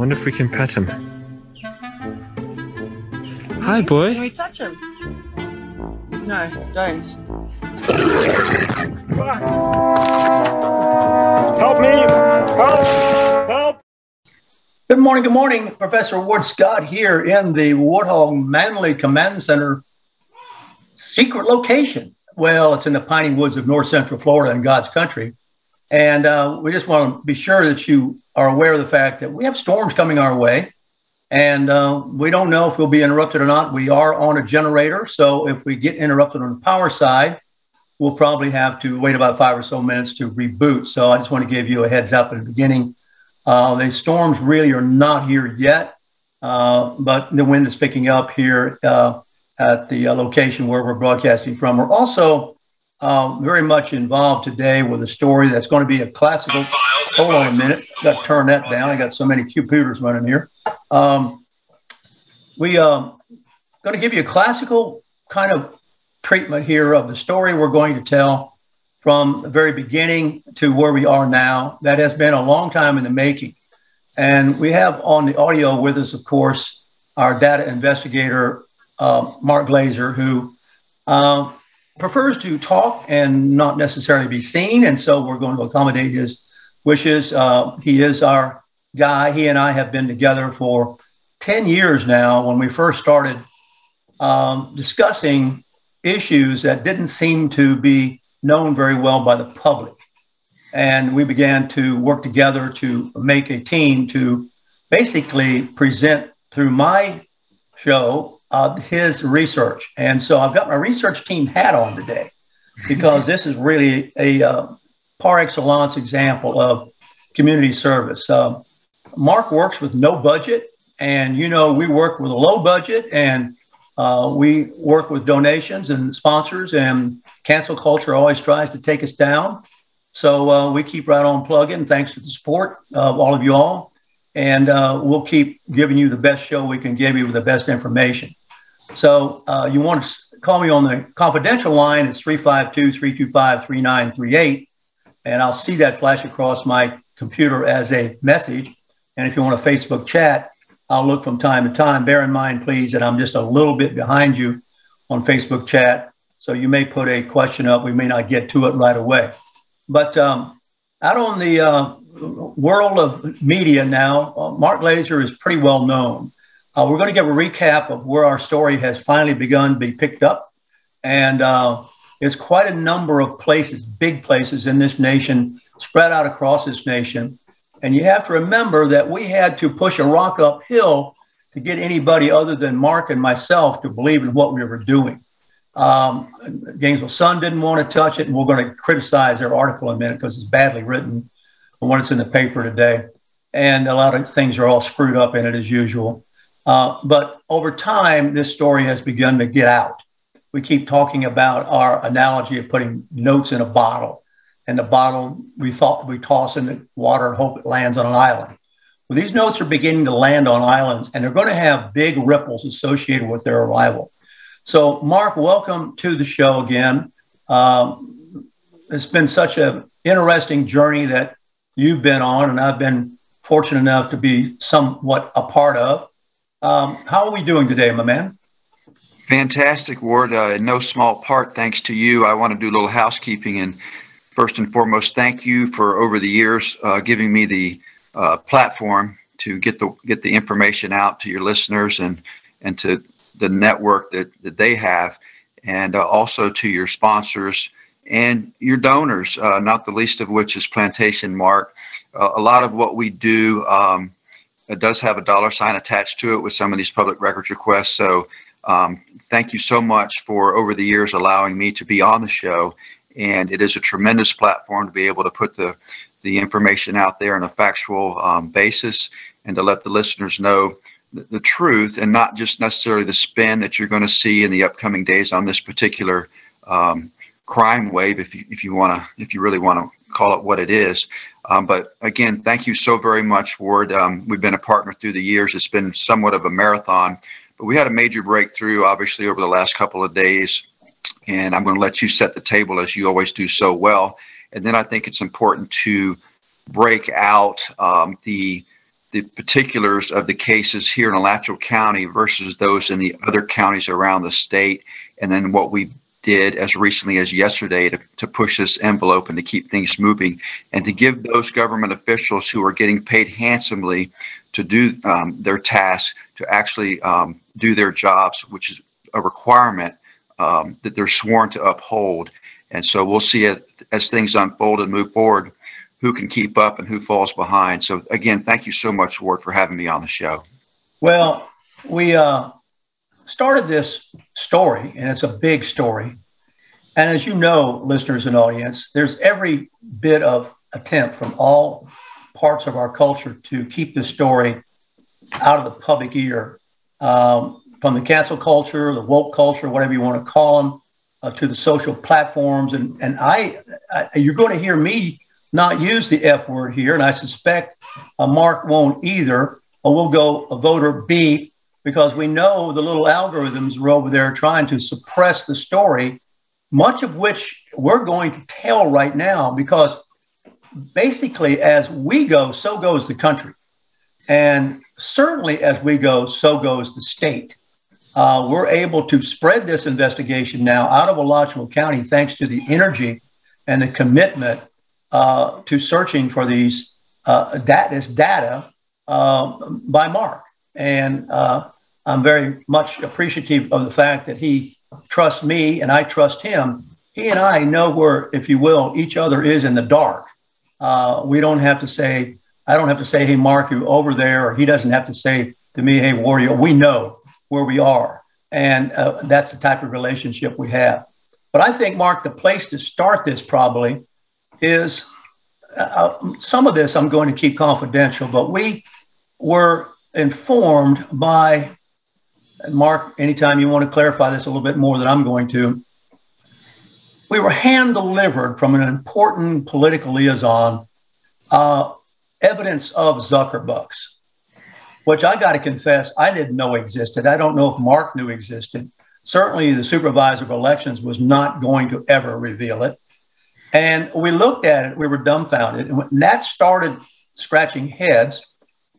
Wonder if we can pet him. Hi, boy. Can we touch him? No, don't. Help me! Help! Help! Good morning, good morning. Professor Ward Scott here in the Warthog Manly Command Center secret location. Well, it's in the piney woods of north central Florida in God's country. And uh, we just want to be sure that you are aware of the fact that we have storms coming our way. And uh, we don't know if we'll be interrupted or not. We are on a generator. So if we get interrupted on the power side, we'll probably have to wait about five or so minutes to reboot. So I just want to give you a heads up at the beginning. Uh, the storms really are not here yet, uh, but the wind is picking up here uh, at the uh, location where we're broadcasting from. We're also uh, very much involved today with a story that's going to be a classical. Hold on a minute, got to turn that down. I got so many computers running here. Um, we uh, going to give you a classical kind of treatment here of the story we're going to tell from the very beginning to where we are now. That has been a long time in the making. And we have on the audio with us, of course, our data investigator, uh, Mark Glazer, who uh, prefers to talk and not necessarily be seen. And so we're going to accommodate his wishes. Uh, he is our guy. He and I have been together for 10 years now when we first started um, discussing issues that didn't seem to be known very well by the public. And we began to work together to make a team to basically present through my show uh, his research. And so I've got my research team hat on today because this is really a uh, par excellence example of community service. Uh, Mark works with no budget, and you know, we work with a low budget and uh, we work with donations and sponsors, and cancel culture always tries to take us down. So uh, we keep right on plugging, thanks to the support of all of you all. And uh, we'll keep giving you the best show we can give you with the best information. So uh, you want to call me on the confidential line. It's 352 325 3938. And I'll see that flash across my computer as a message. And if you want a Facebook chat, I'll look from time to time. Bear in mind, please, that I'm just a little bit behind you on Facebook chat. So you may put a question up. We may not get to it right away. But um, out on the uh, world of media now, uh, Mark Glazer is pretty well known. Uh, we're going to give a recap of where our story has finally begun to be picked up. And uh, it's quite a number of places, big places in this nation, spread out across this nation. And you have to remember that we had to push a rock uphill to get anybody other than Mark and myself to believe in what we were doing. Um, Gainesville Sun didn't want to touch it, and we're going to criticize their article in a minute because it's badly written what it's in the paper today. And a lot of things are all screwed up in it as usual. Uh, but over time, this story has begun to get out. We keep talking about our analogy of putting notes in a bottle, and the bottle we thought we toss in the water and hope it lands on an island. Well, these notes are beginning to land on islands, and they're going to have big ripples associated with their arrival. So, Mark, welcome to the show again. Um, it's been such an interesting journey that you've been on, and I've been fortunate enough to be somewhat a part of. Um, how are we doing today, my man? Fantastic, Ward. Uh, in no small part, thanks to you. I want to do a little housekeeping and first and foremost, thank you for over the years uh, giving me the uh, platform to get the get the information out to your listeners and and to the network that, that they have, and uh, also to your sponsors and your donors, uh, not the least of which is Plantation Mark. Uh, a lot of what we do um, it does have a dollar sign attached to it with some of these public records requests. So um, thank you so much for over the years allowing me to be on the show. And it is a tremendous platform to be able to put the, the information out there on a factual um, basis and to let the listeners know the, the truth and not just necessarily the spin that you're going to see in the upcoming days on this particular um, crime wave, if you if you want to if you really want to call it what it is. Um, but again, thank you so very much, Ward. Um, we've been a partner through the years. It's been somewhat of a marathon, but we had a major breakthrough, obviously, over the last couple of days. And I'm going to let you set the table as you always do so well. And then I think it's important to break out um, the the particulars of the cases here in Alachua County versus those in the other counties around the state, and then what we did as recently as yesterday to, to push this envelope and to keep things moving and to give those government officials who are getting paid handsomely to do um, their tasks to actually um, do their jobs, which is a requirement um, that they're sworn to uphold. And so we'll see it as things unfold and move forward who can keep up and who falls behind. So again, thank you so much, Ward, for having me on the show. Well, we uh, started this story, and it's a big story. And as you know, listeners and audience, there's every bit of attempt from all parts of our culture to keep this story out of the public ear, um, from the cancel culture, the woke culture, whatever you want to call them, uh, to the social platforms. And and I, I, you're going to hear me not use the F word here, and I suspect uh, Mark won't either. Or we'll go a voter B because we know the little algorithms are over there trying to suppress the story, much of which we're going to tell right now because basically as we go, so goes the country. And certainly as we go, so goes the state. Uh, we're able to spread this investigation now out of Alachua County thanks to the energy and the commitment uh, to searching for these uh, that is data uh, by Mark. And uh, I'm very much appreciative of the fact that he trusts me and I trust him. He and I know where, if you will, each other is in the dark. Uh, we don't have to say, I don't have to say, hey, Mark, you over there, or he doesn't have to say to me, hey, warrior. We know where we are. And uh, that's the type of relationship we have. But I think, Mark, the place to start this probably is uh, uh some of this I'm going to keep confidential, but we were informed by, Mark, anytime you want to clarify this a little bit more than I'm going to, we were hand delivered from an important political liaison uh, evidence of Zuckerbucks, which I got to confess I didn't know existed. I don't know if Mark knew existed. Certainly, the supervisor of elections was not going to ever reveal it. And we looked at it, we were dumbfounded. And that started scratching heads.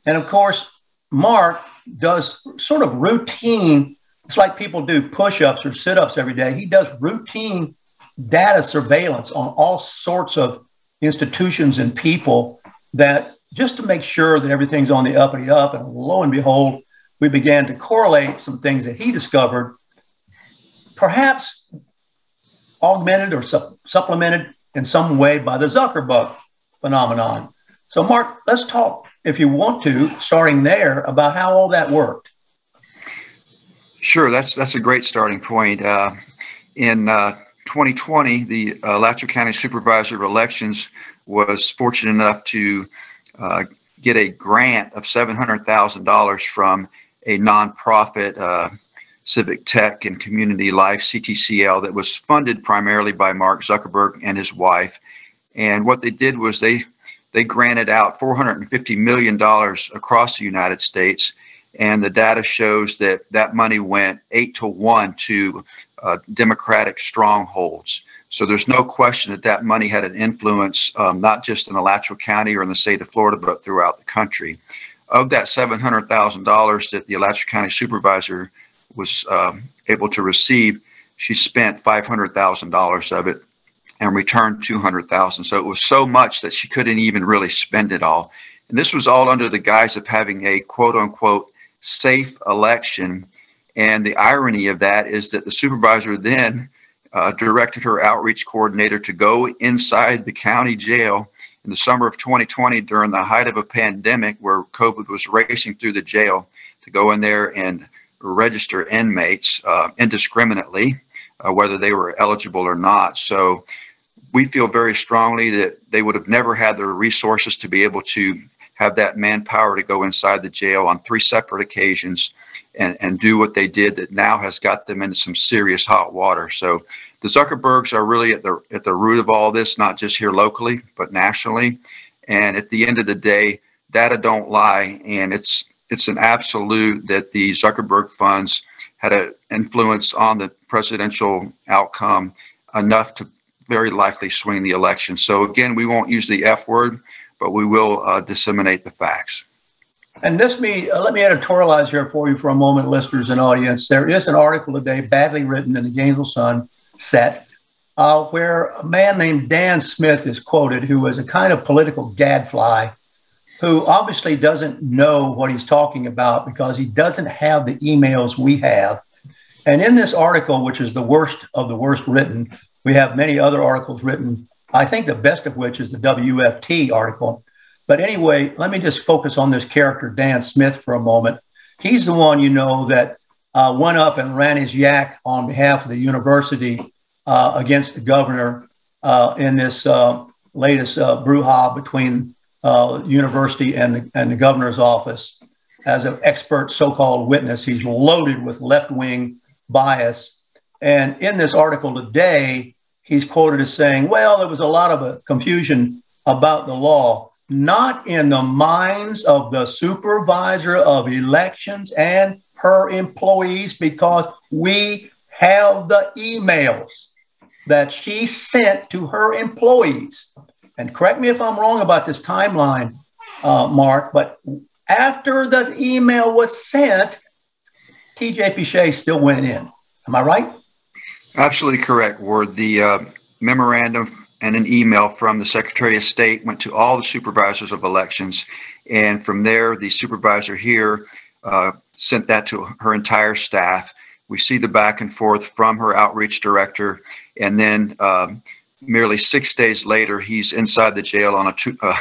And of course, Mark does sort of routine, it's like people do push ups or sit ups every day. He does routine data surveillance on all sorts of institutions and people that just to make sure that everything's on the uppity up. And lo and behold, we began to correlate some things that he discovered, perhaps augmented or su- supplemented in some way by the Zuckerberg phenomenon. So, Mark, let's talk if you want to, starting there, about how all that worked. Sure, that's that's a great starting point. Uh, in uh, 2020, the uh, County Supervisor of Elections was fortunate enough to uh, get a grant of $700,000 from a nonprofit, uh, Civic Tech and Community Life (CTCL) that was funded primarily by Mark Zuckerberg and his wife. And what they did was they they granted out $450 million across the United States. And the data shows that that money went eight to one to uh, Democratic strongholds. So there's no question that that money had an influence, um, not just in Alachua County or in the state of Florida, but throughout the country. Of that $700,000 that the Alachua County supervisor was um, able to receive, she spent $500,000 of it and returned 200,000. So it was so much that she couldn't even really spend it all. And this was all under the guise of having a quote unquote safe election. And the irony of that is that the supervisor then uh, directed her outreach coordinator to go inside the county jail in the summer of 2020 during the height of a pandemic where COVID was racing through the jail to go in there and register inmates uh, indiscriminately, uh, whether they were eligible or not. So we feel very strongly that they would have never had the resources to be able to have that manpower to go inside the jail on three separate occasions and, and do what they did that now has got them into some serious hot water. So the Zuckerbergs are really at the at the root of all this, not just here locally, but nationally. And at the end of the day, data don't lie, and it's it's an absolute that the Zuckerberg funds had an influence on the presidential outcome enough to very likely swing the election. So again, we won't use the F word but we will uh, disseminate the facts. And this me uh, let me editorialize here for you for a moment, listeners and audience. There is an article today, badly written in the Gainesville Sun set, uh, where a man named Dan Smith is quoted, who is a kind of political gadfly, who obviously doesn't know what he's talking about because he doesn't have the emails we have. And in this article, which is the worst of the worst written, we have many other articles written I think the best of which is the WFT article. But anyway, let me just focus on this character, Dan Smith, for a moment. He's the one, you know, that uh, went up and ran his yak on behalf of the university uh, against the governor uh, in this uh, latest uh, brouhaha between uh, university and the, and the governor's office. As an expert so called witness, he's loaded with left wing bias. And in this article today, he's quoted as saying, well, there was a lot of uh, confusion about the law, not in the minds of the supervisor of elections and her employees, because we have the emails that she sent to her employees. And correct me if I'm wrong about this timeline, uh, Mark, but after the email was sent, TJ Pichet still went in. Am I right? Absolutely correct, Ward. The uh, memorandum and an email from the Secretary of State went to all the supervisors of elections. And from there, the supervisor here uh, sent that to her entire staff. We see the back and forth from her outreach director. And then um, merely six days later, he's inside the jail on a, two, uh,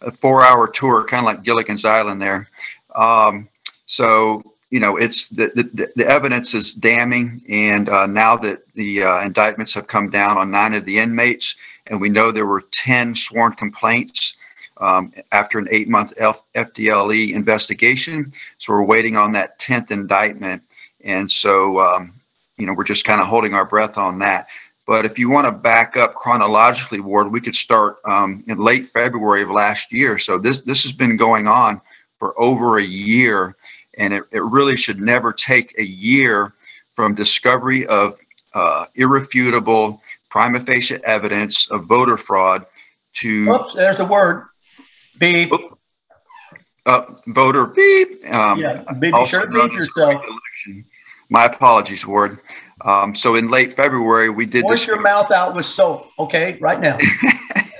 a four hour tour, kind of like Gilligan's Island there. Um, so you know, it's the, the, the evidence is damning. And uh, now that the uh, indictments have come down on nine of the inmates, and we know there were 10 sworn complaints um, after an eight month F- FDLE investigation. So we're waiting on that 10th indictment. And so, um, you know, we're just kind of holding our breath on that. But if you want to back up chronologically, Ward, we could start um, in late February of last year. So this this has been going on for over a year, and it, it really should never take a year from discovery of uh, irrefutable prima facie evidence of voter fraud to. Oops, there's a word. Beep. Uh, voter beep. Um, yeah, be sure to beep yourself. My apologies, Ward. Um, so in late February, we did Wash your mouth out with soap, okay, right now.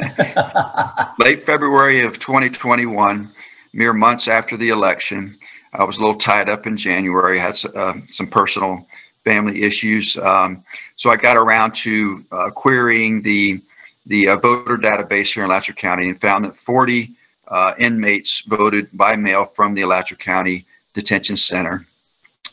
late February of 2021, mere months after the election, I was a little tied up in January. I had uh, some personal family issues. Um, so I got around to uh, querying the the uh, voter database here in Alachua County and found that 40 uh, inmates voted by mail from the Alachua County Detention Center.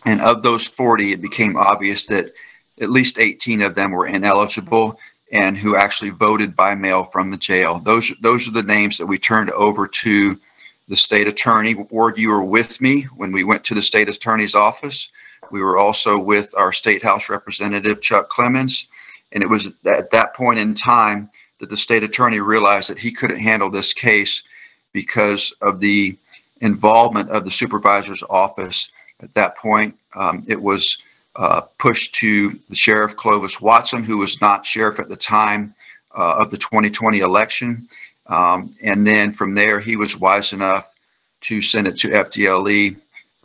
And of those 40, it became obvious that at least 18 of them were ineligible and who actually voted by mail from the jail. Those those are the names that we turned over to the state attorney. Ward, you were with me when we went to the state attorney's office. We were also with our state house representative, Chuck Clemons. And it was at that point in time that the state attorney realized that he couldn't handle this case because of the involvement of the supervisor's office. At that point, um, it was uh, pushed to the sheriff Clovis Watson, who was not sheriff at the time uh, of the 2020 election. Um, and then from there, he was wise enough to send it to FDLE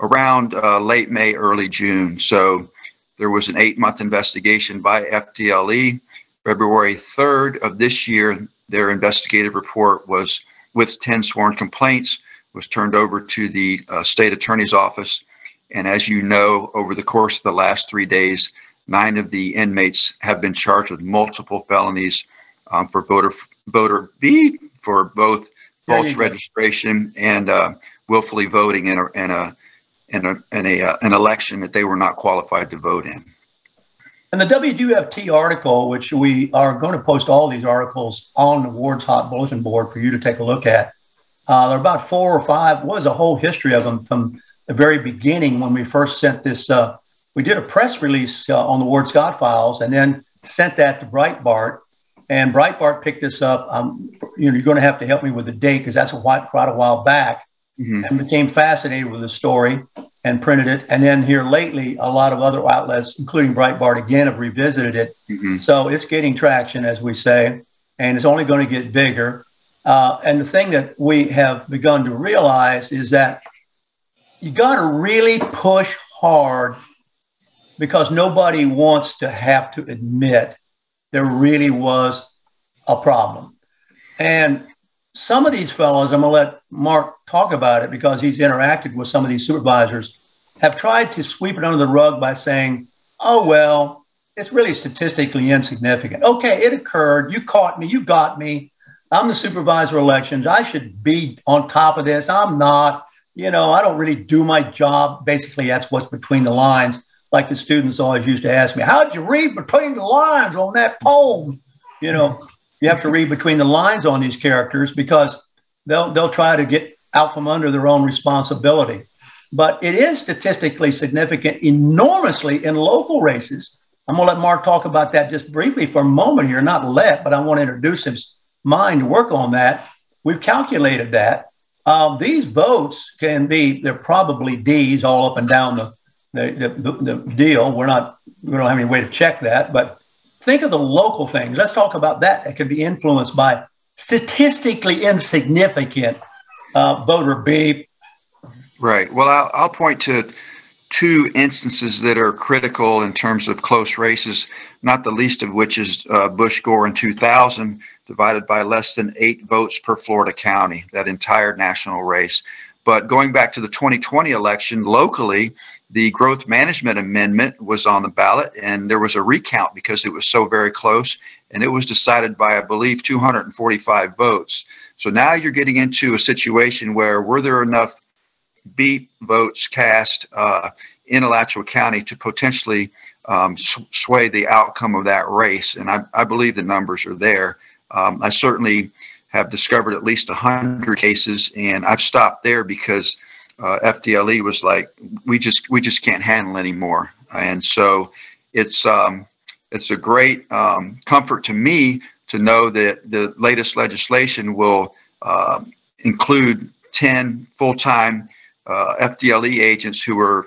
around uh, late May, early June. So there was an eight month investigation by FDLE. February 3rd of this year, their investigative report was with 10 sworn complaints, was turned over to the uh, state attorney's office. And as you know, over the course of the last three days, nine of the inmates have been charged with multiple felonies um, for voter voter B for both false registration and uh, willfully voting in a in a in a, in a uh, an election that they were not qualified to vote in. And the WFT article, which we are going to post all these articles on the Ward's Hot Bulletin Board for you to take a look at, Uh, there are about four or five. Was a whole history of them from the very beginning when we first sent this. Uh, we did a press release uh, on the Ward Scott files, and then sent that to Breitbart. And Breitbart picked this up. Um, you know, you're going to have to help me with the date because that's a while, quite a while back, mm-hmm. and became fascinated with the story and printed it. And then here lately, a lot of other outlets, including Breitbart, again have revisited it. Mm-hmm. So it's getting traction, as we say, and it's only going to get bigger. Uh, and the thing that we have begun to realize is that you got to really push hard because nobody wants to have to admit there really was a problem. And some of these fellows, I'm going to let Mark talk about it because he's interacted with some of these supervisors, have tried to sweep it under the rug by saying, oh, well, it's really statistically insignificant. Okay, it occurred. You caught me. You got me. I'm the supervisor elections. I should be on top of this. I'm not. You know, I don't really do my job. Basically, that's what's between the lines. Like the students always used to ask me, How'd you read between the lines on that poem? You know, you have to read between the lines on these characters because they'll, they'll try to get out from under their own responsibility. But it is statistically significant enormously in local races. I'm going to let Mark talk about that just briefly for a moment here, not let, but I want to introduce his mind to work on that. We've calculated that. Um, these votes can be, they're probably D's all up and down the, the, the, the deal. We're not, we don't have any way to check that, but think of the local things. Let's talk about that. That can be influenced by statistically insignificant uh, voter beep. Right. Well, I'll, I'll point to two instances that are critical in terms of close races, not the least of which is uh, Bush Gore in 2000 divided by less than eight votes per Florida county, that entire national race. But going back to the 2020 election, locally, the growth management amendment was on the ballot, and there was a recount because it was so very close, and it was decided by, I believe, 245 votes. So now you're getting into a situation where were there enough beat votes cast uh, in Alachua County to potentially um, sway the outcome of that race? And I, I believe the numbers are there. Um, I certainly have discovered at least 100 cases, and I've stopped there because uh, FDLE was like, we just we just can't handle anymore. And so it's um, it's a great um, comfort to me to know that the latest legislation will uh, include 10 full-time uh, FDLE agents who are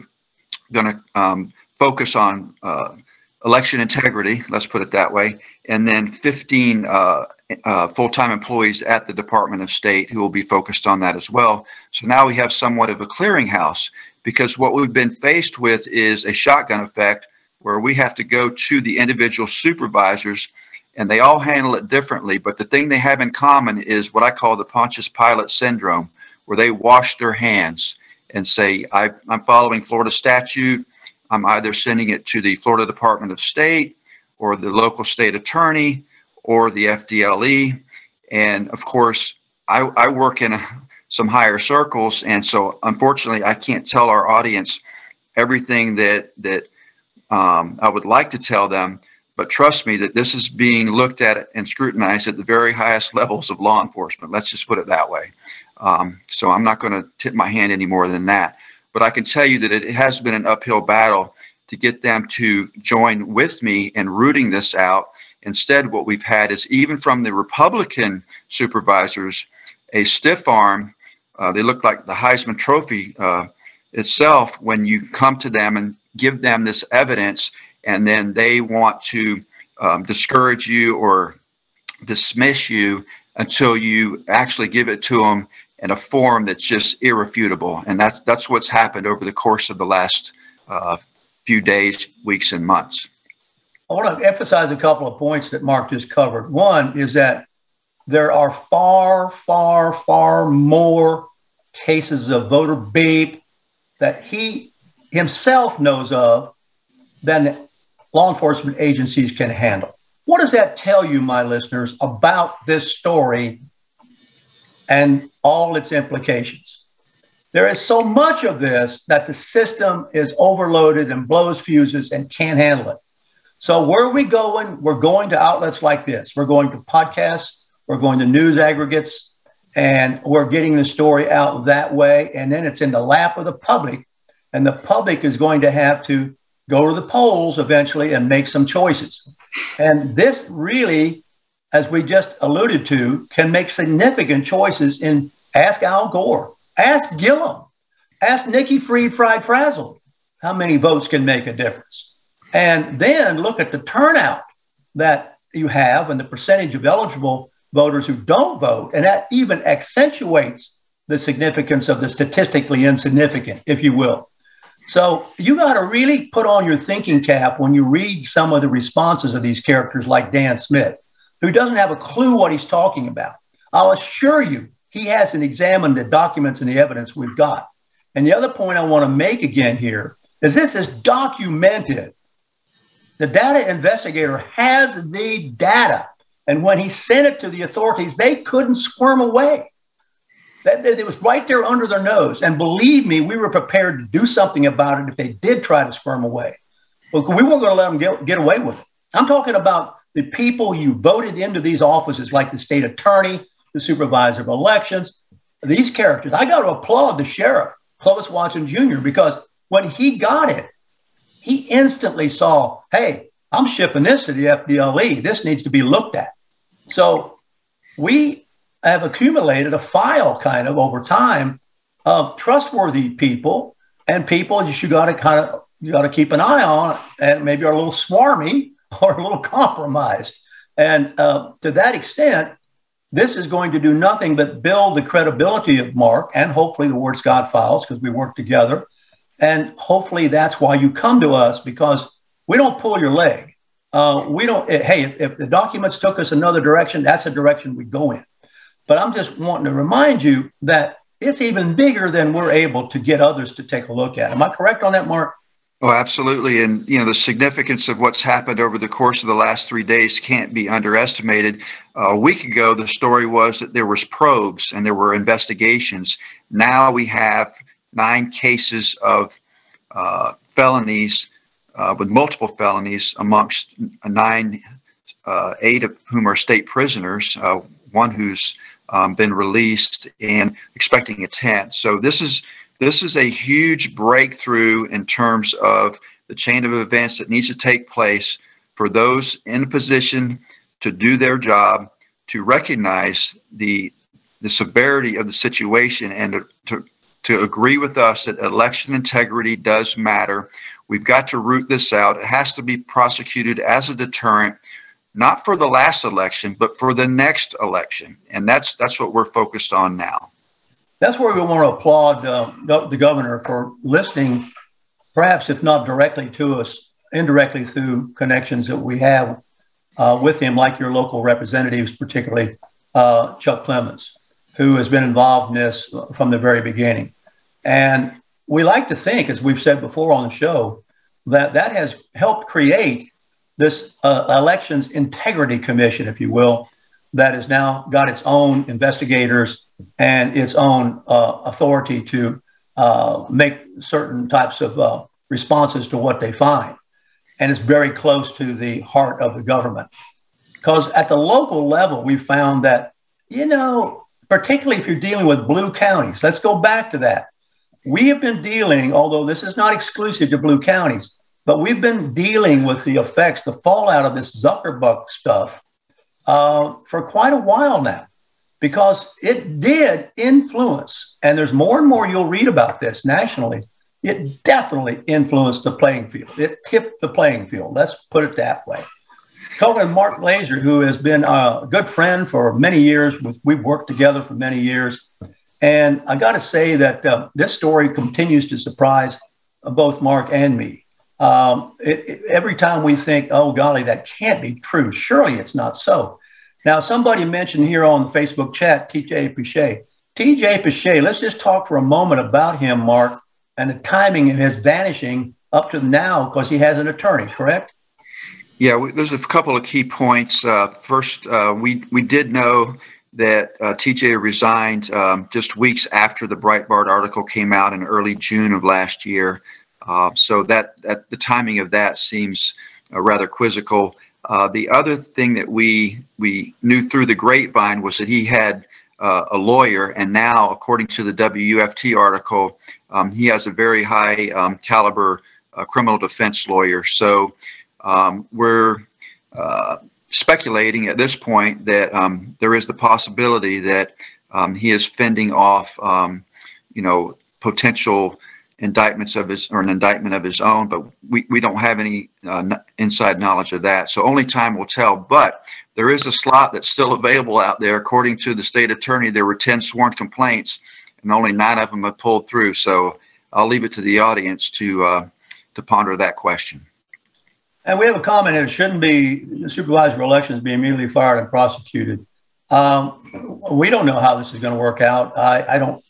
going to um, focus on uh, election integrity, let's put it that way, and then 15 uh, uh, full-time employees at the Department of State who will be focused on that as well. So now we have somewhat of a clearinghouse because what we've been faced with is a shotgun effect where we have to go to the individual supervisors and they all handle it differently. But the thing they have in common is what I call the Pontius Pilate syndrome, where they wash their hands and say, i am following Florida statute. I'm either sending it to the Florida Department of State or the local state attorney or the FDLE. And of course, I, I work in a, some higher circles. And so unfortunately, I can't tell our audience everything that, that um, I would like to tell them. But trust me that this is being looked at and scrutinized at the very highest levels of law enforcement. Let's just put it that way. Um, so I'm not going to tip my hand any more than that. But I can tell you that it has been an uphill battle to get them to join with me in rooting this out. Instead, what we've had is even from the Republican supervisors, a stiff arm. Uh, they look like the Heisman Trophy uh, itself when you come to them and give them this evidence, and then they want to um, discourage you or dismiss you until you actually give it to them in a form that's just irrefutable. And that's that's what's happened over the course of the last uh, few days, weeks, and months. I want to emphasize a couple of points that Mark just covered. One is that there are far, far, far more cases of voter beep that he himself knows of than law enforcement agencies can handle. What does that tell you, my listeners, about this story and all its implications. There is so much of this that the system is overloaded and blows fuses and can't handle it. So, where are we going? We're going to outlets like this. We're going to podcasts, we're going to news aggregates, And we're getting the story out that way. And then it's in the lap of the public. And the public is going to have to go to the polls eventually and make some choices. And this really, as we just alluded to, can make significant choices in ask Al Gore, ask Gillum, ask Nikki Fried Fried Frazzle how many votes can make a difference. And then look at the turnout that you have and the percentage of eligible voters who don't vote. And that even accentuates the significance of the statistically insignificant, if you will. So you got to really put on your thinking cap when you read some of the responses of these characters like Dan Smith, who doesn't have a clue what he's talking about. I'll assure you, he hasn't examined the documents and the evidence we've got. And the other point I want to make again here is this is documented. The data investigator has the data. And when he sent it to the authorities, they couldn't squirm away. It was right there under their nose. And believe me, we were prepared to do something about it if they did try to squirm away. But we weren't going to let them get, get away with it. I'm talking about the people you voted into these offices, like the state attorney, the supervisor of elections, these characters. I got to applaud the sheriff, Clovis Watson Jr., because when he got it, he instantly saw, hey, I'm shipping this to the FDLE. This needs to be looked at. So we have accumulated a file kind of over time of trustworthy people and people you got to kind of you got to keep an eye on and maybe are a little swarmy or a little compromised. And uh, to that extent, this is going to do nothing but build the credibility of Mark and hopefully the Ward Scott files because we work together. And hopefully that's why you come to us because we don't pull your leg. Uh, we don't, hey, if, if the documents took us another direction, that's a direction we go in. But I'm just wanting to remind you that it's even bigger than we're able to get others to take a look at. Am I correct on that, Mark? Oh, absolutely. And, you know, the significance of what's happened over the course of the last three days can't be underestimated. Uh, a week ago, the story was that there was probes and there were investigations. Now we have nine cases of uh, felonies uh, with multiple felonies amongst nine, uh, eight of whom are state prisoners, uh, one who's um, been released and expecting a 10th. So this is this is a huge breakthrough in terms of the chain of events that needs to take place for those in a position to do their job, to recognize the the severity of the situation and to, to, to agree with us that election integrity does matter. We've got to root this out. It has to be prosecuted as a deterrent not for the last election, but for the next election. And that's that's what we're focused on now. That's where we want to applaud uh, the governor for listening, perhaps if not directly to us, indirectly through connections that we have uh, with him, like your local representatives, particularly uh, Chuck Clemons, who has been involved in this from the very beginning. And we like to think, as we've said before on the show, that that has helped create this uh, elections integrity commission, if you will, that has now got its own investigators and its own uh, authority to uh, make certain types of uh, responses to what they find. And it's very close to the heart of the government. Because at the local level, we found that, you know, particularly if you're dealing with blue counties, let's go back to that. We have been dealing, although this is not exclusive to blue counties, but we've been dealing with the effects, the fallout of this Zuckerbuck stuff uh, for quite a while now because it did influence, and there's more and more you'll read about this nationally. It definitely influenced the playing field. It tipped the playing field. Let's put it that way. Talking to Mark Glazer, who has been a good friend for many years. We've worked together for many years. And I got to say that uh, this story continues to surprise both Mark and me. Um, it, it, every time we think, oh, golly, that can't be true. Surely it's not so. Now, somebody mentioned here on the Facebook chat, TJ Pichet. TJ Pichet, let's just talk for a moment about him, Mark, and the timing of his vanishing up to now because he has an attorney, correct? Yeah, we, there's a couple of key points. Uh, first, uh, we, we did know that uh, TJ resigned um, just weeks after the Breitbart article came out in early June of last year. Uh, so that, that the timing of that seems uh, rather quizzical. Uh, the other thing that we we knew through the grapevine was that he had uh, a lawyer, and now, according to the WUFT article, um, he has a very high um, caliber uh, criminal defense lawyer. So um, we're speculating at this point that um, there is the possibility that um, he is fending off, um, you know, potential indictments of his or an indictment of his own, but we, we don't have any uh, inside knowledge of that. So only time will tell. But there is a slot that's still available out there. According to the state attorney, there were 10 sworn complaints and only nine of them have pulled through. So I'll leave it to the audience to, uh, to ponder that question. And we have a comment it shouldn't be supervisor elections be immediately fired and prosecuted. Um, we don't know how this is going to work out. I, I, don't,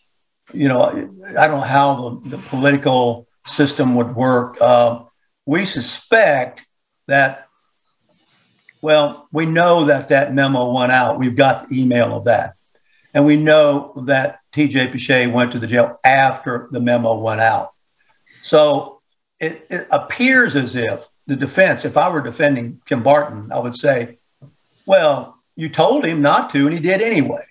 you know, I don't know how the, the political system would work. Uh, we suspect that, well, we know that that memo went out. We've got the email of that. And we know that TJ Piche went to the jail after the memo went out. So it, it appears as if the defense, if I were defending Kim Barton, I would say, well, you told him not to, and he did anyway.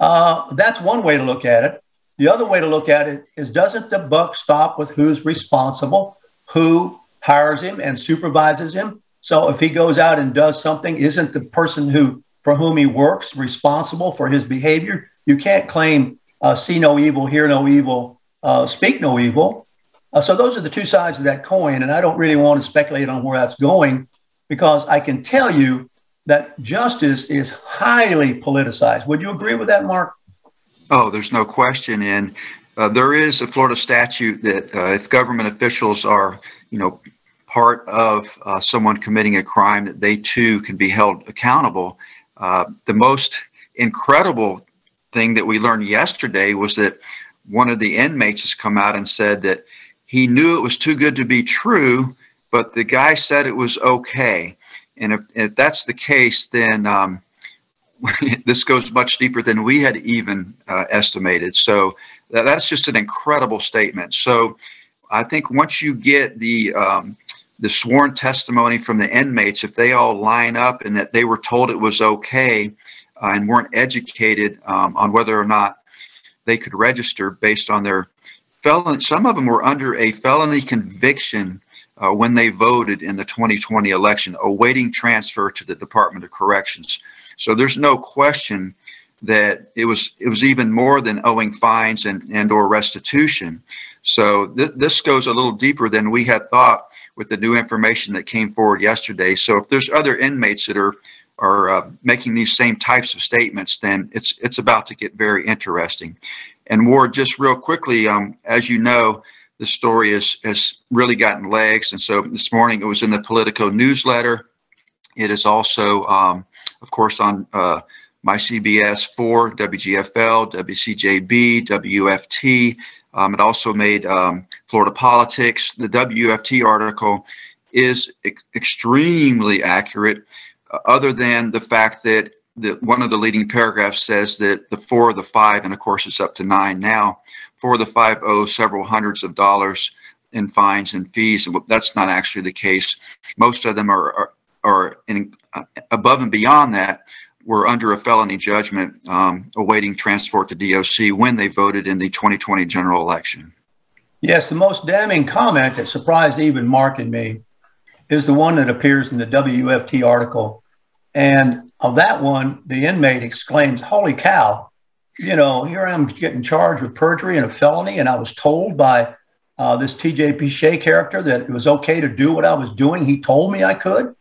Uh, that's one way to look at it. The other way to look at it is doesn't the buck stop with who's responsible, who hires him and supervises him? So if he goes out and does something, isn't the person who for whom he works responsible for his behavior? You can't claim uh, see no evil, hear no evil, uh, speak no evil. Uh, so those are the two sides of that coin, and I don't really want to speculate on where that's going because I can tell you that justice is highly politicized. Would you agree with that, Mark? Oh, there's no question. And uh, there is a Florida statute that uh, if government officials are, you know, part of uh, someone committing a crime, that they too can be held accountable. Uh, the most incredible thing that we learned yesterday was that one of the inmates has come out and said that he knew it was too good to be true, but the guy said it was okay. And if, if that's the case, then um, this goes much deeper than we had even uh, estimated. So that, that's just an incredible statement. So I think once you get the um, the sworn testimony from the inmates, if they all line up and that they were told it was okay uh, and weren't educated um, on whether or not they could register based on their felon. Some of them were under a felony conviction uh, when they voted in the 2020 election, awaiting transfer to the Department of Corrections. So there's no question that it was it was even more than owing fines and and or restitution. So th this goes a little deeper than we had thought with the new information that came forward yesterday. So if there's other inmates that are are uh, making these same types of statements, then it's it's about to get very interesting. And Ward, just real quickly, um, as you know, the story has has really gotten legs, and so this morning it was in the Politico newsletter. It is also, um, of course, on uh, my CBS 4, WGFL, WCJB, WFT, um, it also made um, Florida Politics. The WFT article is e extremely accurate, uh, other than the fact that the, one of the leading paragraphs says that the four of the five, and of course it's up to nine now, four of the five owe several hundreds of dollars in fines and fees. And that's not actually the case. Most of them are, are, are in, uh, above and beyond that were under a felony judgment um, awaiting transport to DOC when they voted in the 2020 general election. Yes, the most damning comment that surprised even Mark and me is the one that appears in the WFT article. And of that one, the inmate exclaims, Holy cow, you know, here I'm getting charged with perjury and a felony. And I was told by uh, this TJ Piche character that it was okay to do what I was doing. He told me I could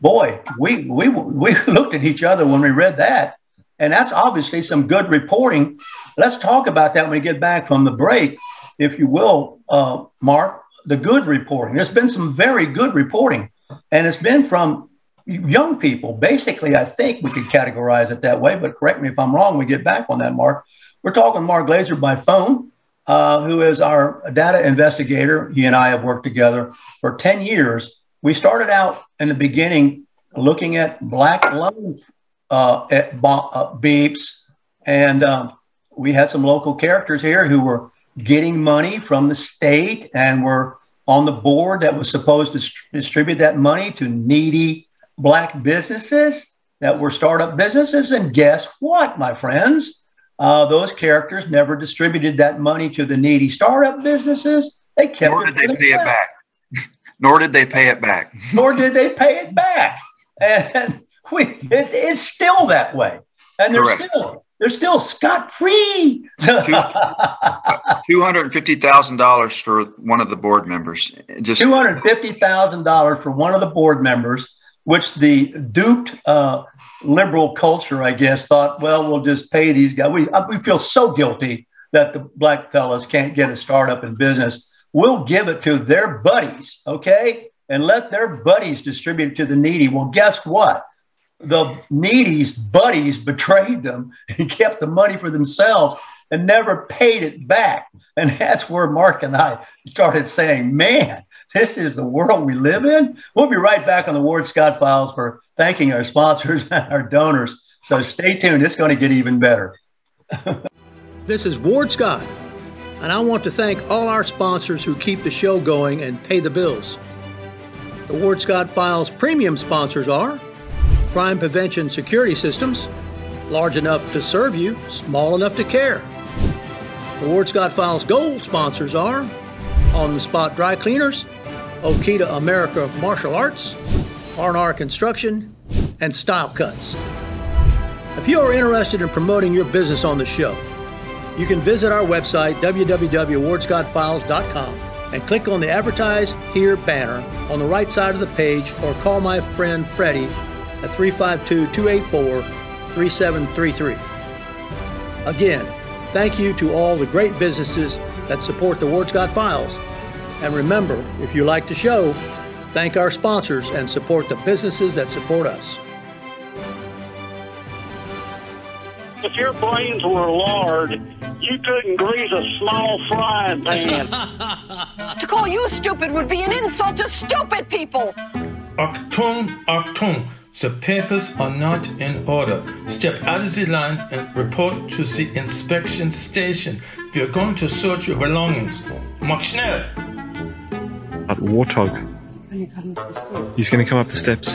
boy, we we we looked at each other when we read that, and that's obviously some good reporting. Let's talk about that when we get back from the break, if you will, uh, Mark. The good reporting. There's been some very good reporting, and it's been from young people. Basically, I think we could categorize it that way. But correct me if I'm wrong. We get back on that, Mark. We're talking Mark Glazer by phone. Uh, who is our data investigator. He and I have worked together for 10 years we started out in the beginning looking at black loan uh, at uh, beeps, and um, we had some local characters here who were getting money from the state and were on the board that was supposed to st- distribute that money to needy black businesses that were startup businesses. And guess what, my friends? uh, those characters never distributed that money to the needy startup businesses. They kept Nor it. did they pay it back. Nor did they pay it back. Nor did they pay it back. And we, it, it's still that way. And they're Correct. still they're still scot free. Two hundred fifty thousand dollars for one of the board members. Just Two hundred fifty thousand dollars for one of the board members, which the duped uh, liberal culture, I guess, thought, well, we'll just pay these guys. We uh, we feel so guilty that the black fellas can't get a startup in business. We'll give it to their buddies, okay, and let their buddies distribute it to the needy. Well, guess what? The needy's buddies betrayed them and kept the money for themselves and never paid it back. And that's where Mark and I started saying, man, this is the world we live in. We'll be right back on the Ward Scott Files for thanking our sponsors and our donors. So stay tuned. It's going to get even better. This is Ward Scott, and I want to thank all our sponsors who keep the show going and pay the bills. The Ward Scott Files premium sponsors are Crime Prevention Security Systems, large enough to serve you, small enough to care. The Ward Scott Files gold sponsors are On the Spot Dry Cleaners, Okita America Martial Arts, R&R Construction, and Style Cuts. If you are interested in promoting your business on the show, you can visit our website, www.wardscottfiles.com, and click on the Advertise Here banner on the right side of the page or call my friend Freddie at 352 284 3733. Again, thank you to all the great businesses that support the Ward Scott Files. And remember, if you like the show, thank our sponsors and support the businesses that support us. If your brains were lard, you couldn't grease a small frying pan. To call you stupid would be an insult to stupid people. Achtung, Achtung, the papers are not in order. Step out of the line and report to the inspection station. We are going to search your belongings. Mach schnell! That warthog. He's going to come up the steps.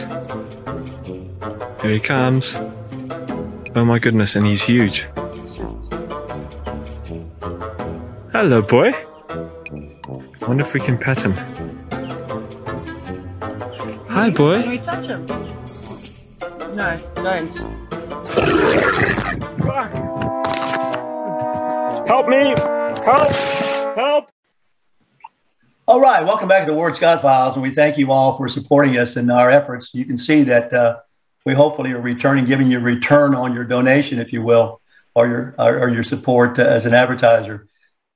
Here he comes. Oh my goodness, and he's huge. Hello, boy. Wonder if we can pet him. Hi, boy. Can we touch him? No, don't. Help me! Help! Help! All right, welcome back to the Ward Scott Files, and we thank you all for supporting us in our efforts. You can see that uh, we hopefully are returning, giving you a return on your donation, if you will, or your or, or your support uh, as an advertiser.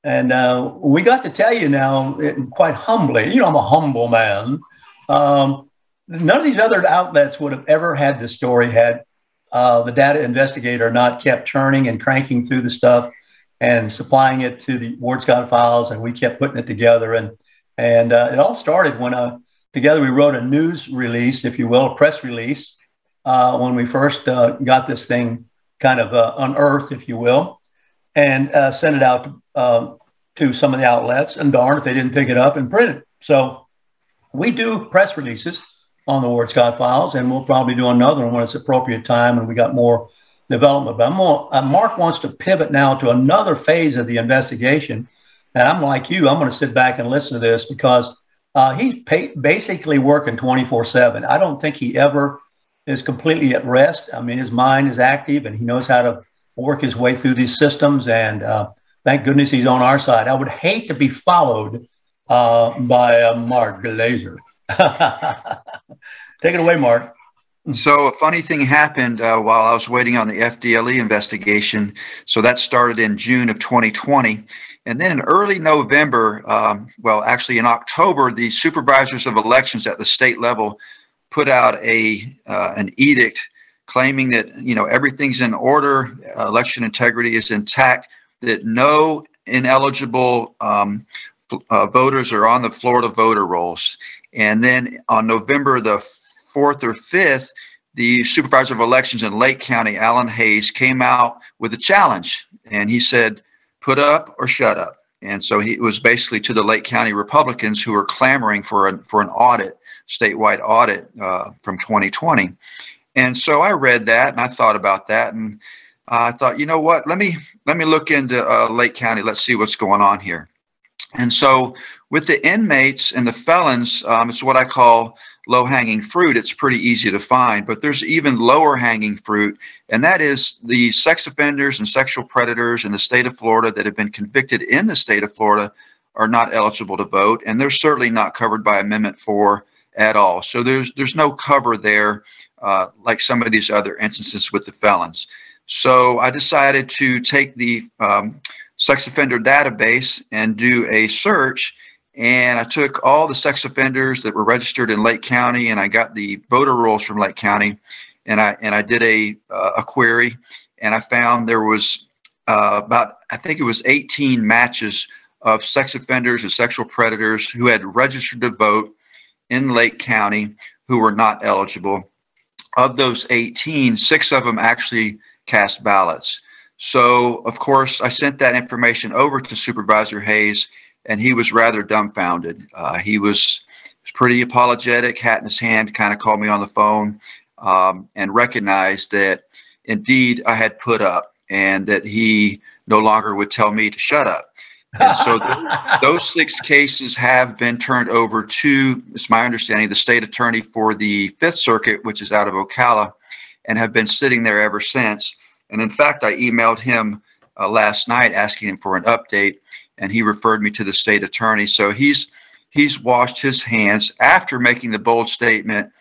And uh, we got to tell you now, it, quite humbly, you know, I'm a humble man. Um, none of these other outlets would have ever had this story had uh, the data investigator not kept churning and cranking through the stuff and supplying it to the Ward Scott files, and we kept putting it together. And and uh, it all started when uh, together we wrote a news release, if you will, a press release, uh, when we first uh, got this thing kind of uh, unearthed, if you will, and uh, sent it out uh, to some of the outlets. And darn if they didn't pick it up and print it. So we do press releases on the Ward Scott files, and we'll probably do another one when it's appropriate time and we got more development. But gonna, uh, Mark wants to pivot now to another phase of the investigation. And I'm like you, I'm going to sit back and listen to this because uh, he's pa- basically working 24 7. I don't think he ever is completely at rest. I mean, his mind is active and he knows how to work his way through these systems. And uh, thank goodness he's on our side. I would hate to be followed uh, by uh, Mark Glazer. Take it away, Mark. So a funny thing happened uh, while I was waiting on the FDLE investigation. So that started in June of 2020. And then in early November, um, well, actually in October, the supervisors of elections at the state level put out a uh, an edict claiming that you know everything's in order, election integrity is intact, that no ineligible um, uh, voters are on the Florida voter rolls. And then on November the fourth or fifth, the supervisor of elections in Lake County, Alan Hays, came out with a challenge, and he said put up or shut up. And so he was basically to the Lake County Republicans who were clamoring for a, for an audit, statewide audit uh, from 2020. And so I read that and I thought about that. And I thought, you know what? Let me let me look into uh, Lake County. Let's see what's going on here. And so, with the inmates and the felons, um, it's what I call low hanging fruit. It's pretty easy to find, but there's even lower hanging fruit, and that is the sex offenders and sexual predators in the state of Florida that have been convicted in the state of Florida are not eligible to vote, and they're certainly not covered by Amendment 4 at all. So there's there's no cover there, uh, like some of these other instances with the felons. So I decided to take the um, sex offender database and do a search. And I took all the sex offenders that were registered in Lake County, and I got the voter rolls from Lake County, and I and I did a uh, a query, and I found there was uh, about I think it was 18 matches of sex offenders and sexual predators who had registered to vote in Lake County who were not eligible. Of those 18, six of them actually cast ballots. So, of course, I sent that information over to Supervisor Hays, and he was rather dumbfounded. Uh, he was, was, pretty apologetic, hat in his hand, kind of called me on the phone um, and recognized that indeed I had put up and that he no longer would tell me to shut up. And so those six cases have been turned over to, it's my understanding, the state attorney for the Fifth Circuit, which is out of Ocala, and have been sitting there ever since. And in fact, I emailed him uh, last night asking him for an update, and he referred me to the state attorney. So he's he's washed his hands after making the bold statement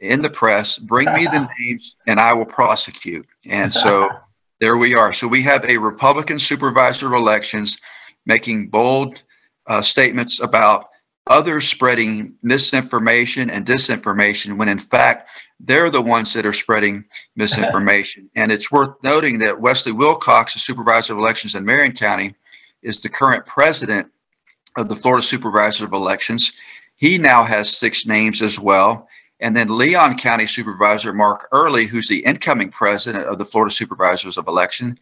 in the press. Bring me the names, and I will prosecute. And so there we are. So we have a Republican supervisor of elections making bold uh, statements about others spreading misinformation and disinformation when in fact they're the ones that are spreading misinformation. and it's worth noting that Wesley Wilcox, the supervisor of elections in Marion County, is the current president of the Florida Supervisor of Elections. He now has six names as well. And then Leon County Supervisor Mark Earley, who's the incoming president of the Florida Supervisors of Election,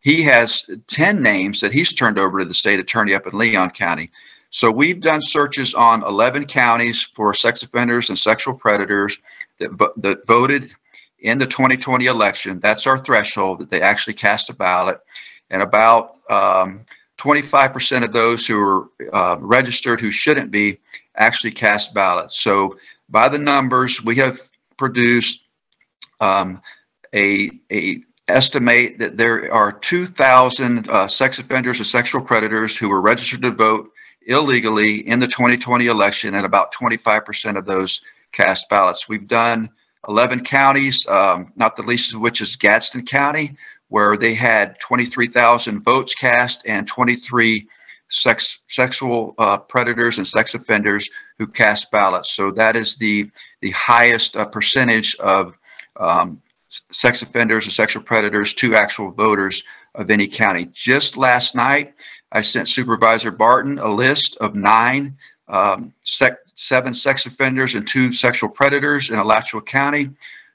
he has 10 names that he's turned over to the state attorney up in Leon County. So we've done searches on 11 counties for sex offenders and sexual predators that, that voted in the 2020 election. That's our threshold that they actually cast a ballot. And about um, 25% of those who are uh, registered who shouldn't be actually cast ballots. So by the numbers, we have produced um, a, a estimate that there are 2,000 uh, sex offenders or sexual predators who were registered to vote illegally in the 2020 election, and about 25% of those cast ballots. We've done 11 counties, um, not the least of which is Gadsden County, where they had 23,000 votes cast and 23 sex sexual uh, predators and sex offenders who cast ballots. So that is the the highest uh, percentage of um, sex offenders or sexual predators to actual voters of any county. Just last night, I sent Supervisor Barton a list of nine, um, sec- seven sex offenders and two sexual predators in Alachua County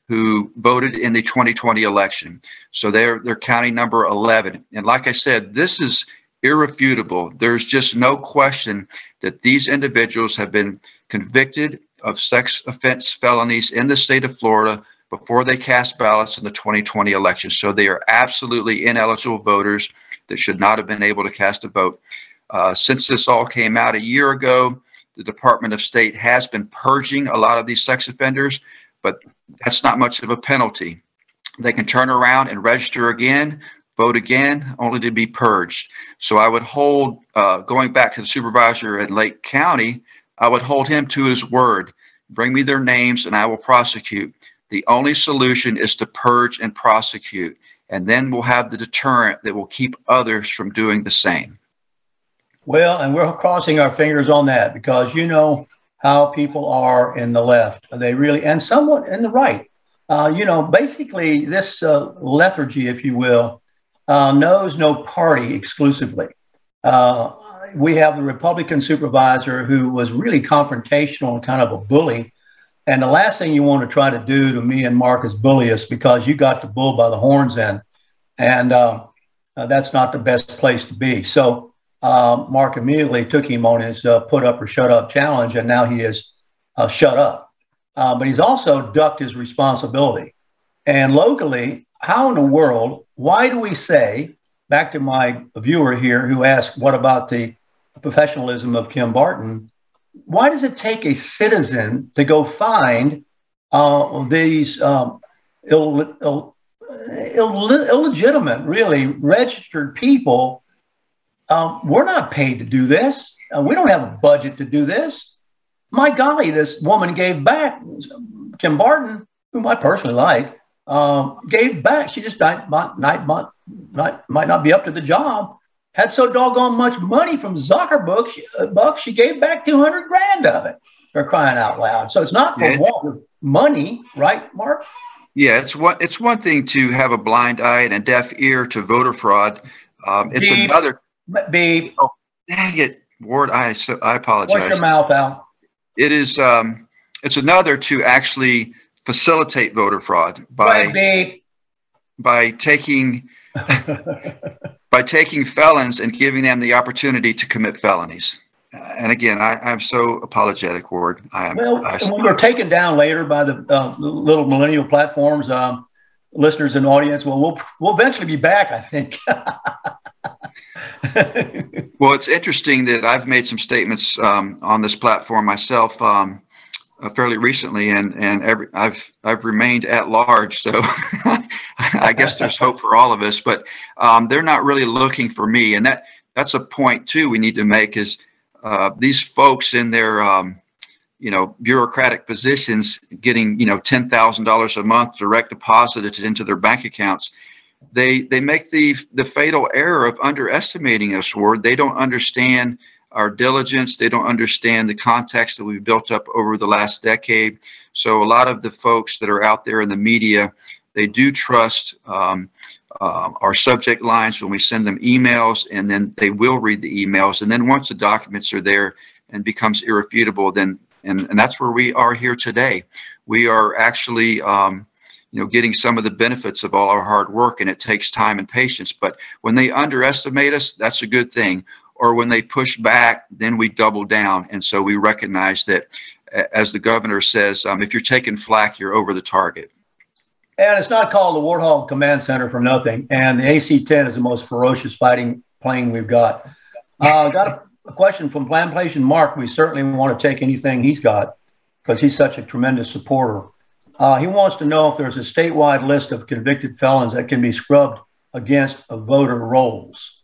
who voted in the 2020 election. So they're, they're county number 11. And like I said, this is irrefutable. There's just no question that these individuals have been convicted of sex offense felonies in the state of Florida before they cast ballots in the 2020 election. So they are absolutely ineligible voters that should not have been able to cast a vote. Uh, since this all came out a year ago, the Department of State has been purging a lot of these sex offenders, but that's not much of a penalty. They can turn around and register again, vote again, only to be purged. So I would hold, uh, going back to the supervisor in Lake County, I would hold him to his word. Bring me their names and I will prosecute. The only solution is to purge and prosecute, and then we'll have the deterrent that will keep others from doing the same. Well, and we're crossing our fingers on that because you know how people are in the left. They really, and somewhat in the right. Uh, you know, basically, this uh, lethargy, if you will, uh, knows no party exclusively. Uh, we have the Republican supervisor who was really confrontational and kind of a bully and the last thing you want to try to do to me and Mark is bully us because you got the bull by the horns in. And uh, uh, that's not the best place to be. So uh, Mark immediately took him on his uh, put up or shut up challenge, and now he is uh, shut up. Uh, but he's also ducked his responsibility. And locally, how in the world, why do we say, back to my viewer here who asked, what about the professionalism of Kim Barton? Why does it take a citizen to go find uh, these um, Ill, Ill, Ill, illegitimate, really registered people? Um, we're not paid to do this. Uh, we don't have a budget to do this. My golly, this woman gave back. Kim Barton, whom I personally like, um, gave back. She just might, might, might, might, might not be up to the job. Had so doggone much money from Zuckerberg, she, uh, Buck, she gave back 200 grand of it They're crying out loud. So it's not for yeah. money, right, Mark? Yeah, it's one, it's one thing to have a blind eye and a deaf ear to voter fraud. Um, it's beep, another. Beep. Oh, dang it, Ward. I, so, I apologize. Wash your mouth out. It is, um, it's another to actually facilitate voter fraud by by taking by taking felons and giving them the opportunity to commit felonies. Uh, and again, I, am so apologetic, Ward. I, well, I, when we're taken down later by the uh, little millennial platforms, um, listeners and audience, well, we'll we'll eventually be back. I think. well, it's interesting that I've made some statements um, on this platform myself. Um, uh, fairly recently, and and every, I've I've remained at large. So I guess there's hope for all of us. But um, they're not really looking for me, and that that's a point too we need to make is uh, these folks in their um, you know bureaucratic positions getting you know ten thousand dollars a month direct deposited into their bank accounts. They they make the the fatal error of underestimating us. Ward they don't understand our diligence. They don't understand the context that we've built up over the last decade. So a lot of the folks that are out there in the media, they do trust um, uh, our subject lines when we send them emails, and then they will read the emails. And then once the documents are there and becomes irrefutable, then and, and that's where we are here today. We are actually um, you know getting some of the benefits of all our hard work and it takes time and patience but when they underestimate us that's a good thing or when they push back, then we double down. And so we recognize that, as the governor says, um, if you're taking flack, you're over the target. And it's not called the Warthog Command Center for nothing. And the AC-10 is the most ferocious fighting plane we've got. Uh, got a, a question from Plantation Mark. We certainly want to take anything he's got because he's such a tremendous supporter. Uh, he wants to know if there's a statewide list of convicted felons that can be scrubbed against voter rolls.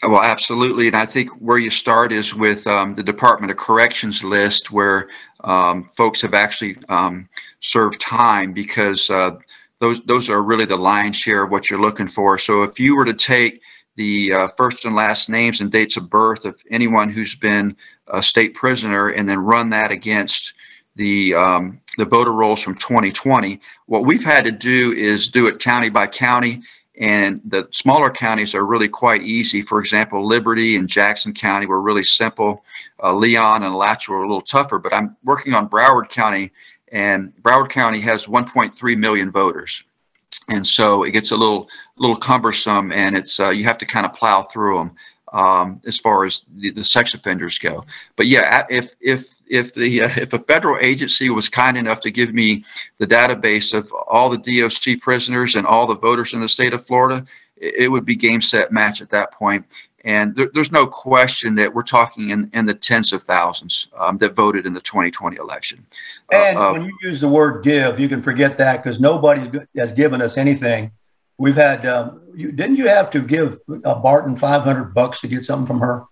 Well, absolutely. And I think where you start is with um, the Department of Corrections list, where um, folks have actually um, served time because uh, those, those are really the lion's share of what you're looking for. So if you were to take the uh, first and last names and dates of birth of anyone who's been a state prisoner and then run that against the um, the voter rolls from 2020. What we've had to do is do it county by county and the smaller counties are really quite easy. For example, Liberty and Jackson County were really simple. Uh, Leon and Alachua were a little tougher, but I'm working on Broward County, and Broward County has 1.3 million voters. And so it gets a little little cumbersome, and it's uh, you have to kind of plow through them um, as far as the, the, sex offenders go. But yeah, if if if the uh, if a federal agency was kind enough to give me the database of all the DOC prisoners and all the voters in the state of Florida, it, it would be game set match at that point. And there, there's no question that we're talking in, in the tens of thousands um, that voted in the 2020 election. Uh, and uh, when you use the word give, you can forget that because nobody has given us anything We've had, um, you, didn't you have to give uh, Barton 500 bucks to get something from her?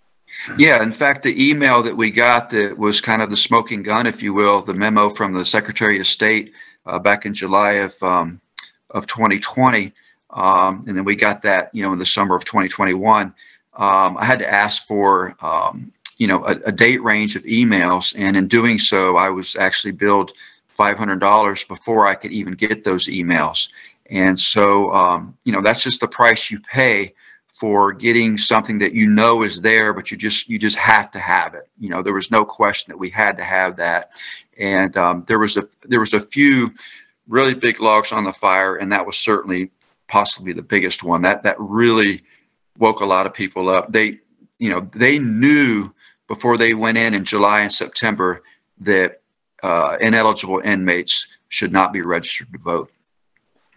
Yeah, in fact, the email that we got that was kind of the smoking gun, if you will, the memo from the Secretary of State uh, back in July of um, of 2020, um, and then we got that, you know, in the summer of 2021. Um, I had to ask for, um, you know, a, a, date range of emails, and in doing so, I was actually billed $500 before I could even get those emails. And so, um, you know, that's just the price you pay for getting something that you know is there, but you just you just have to have it. You know, there was no question that we had to have that, and um, there was a there was a few really big logs on the fire, and that was certainly possibly the biggest one. That that really woke a lot of people up. They, you know, they knew before they went in in July and September that uh, ineligible inmates should not be registered to vote.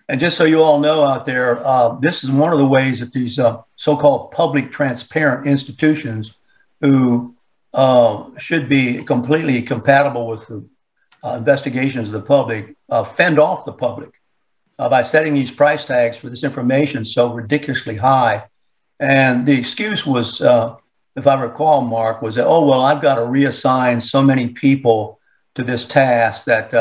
And just so you all know out there, uh, this is one of the ways that these uh, so-called public transparent institutions who uh, should be completely compatible with the uh, investigations of the public uh, fend off the public uh, by setting these price tags for this information so ridiculously high. And the excuse was, if I recall, Mark, was that, oh, well, I've got to reassign so many people to this task that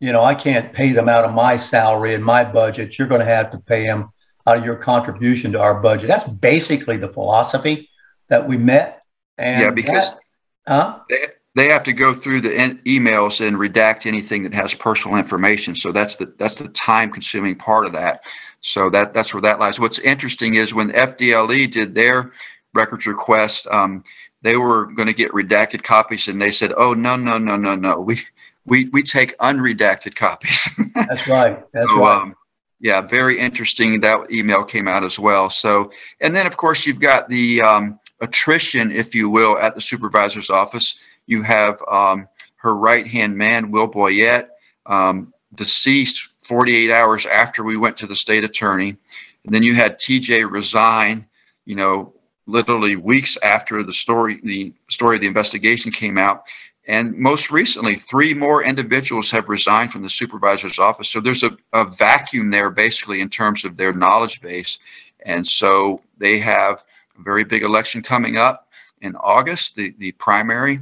you know, I can't pay them out of my salary and my budget. You're going to have to pay them out of your contribution to our budget. That's basically the philosophy that we met. And yeah, because that, huh? they, they have to go through the in- emails and redact anything that has personal information. So that's the that's the time consuming part of that. So that that's where that lies. What's interesting is when FDLE did their records request, um, they were going to get redacted copies, and they said, "Oh no, no, no, no, no. We we we take unredacted copies. That's right. That's so, right. Um, yeah, very interesting. That email came out as well. So, and then of course you've got the um, attrition, if you will, at the supervisor's office. You have um, her right hand man, Will Boyette, um, deceased 48 hours after we went to the state attorney. And then you had TJ resign, you know, literally weeks after the story, the story of the investigation came out. And most recently, three more individuals have resigned from the supervisor's office. So there's a, a vacuum there, basically, in terms of their knowledge base. And so they have a very big election coming up in August, the, the primary,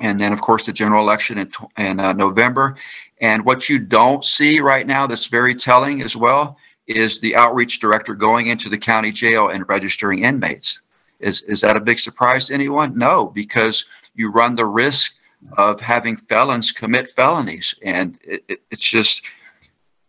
and then, of course, the general election in, in uh, November. And what you don't see right now that's very telling as well is the outreach director going into the county jail and registering inmates. Is, is that a big surprise to anyone? No, because you run the risk of having felons commit felonies. And it, it, it's just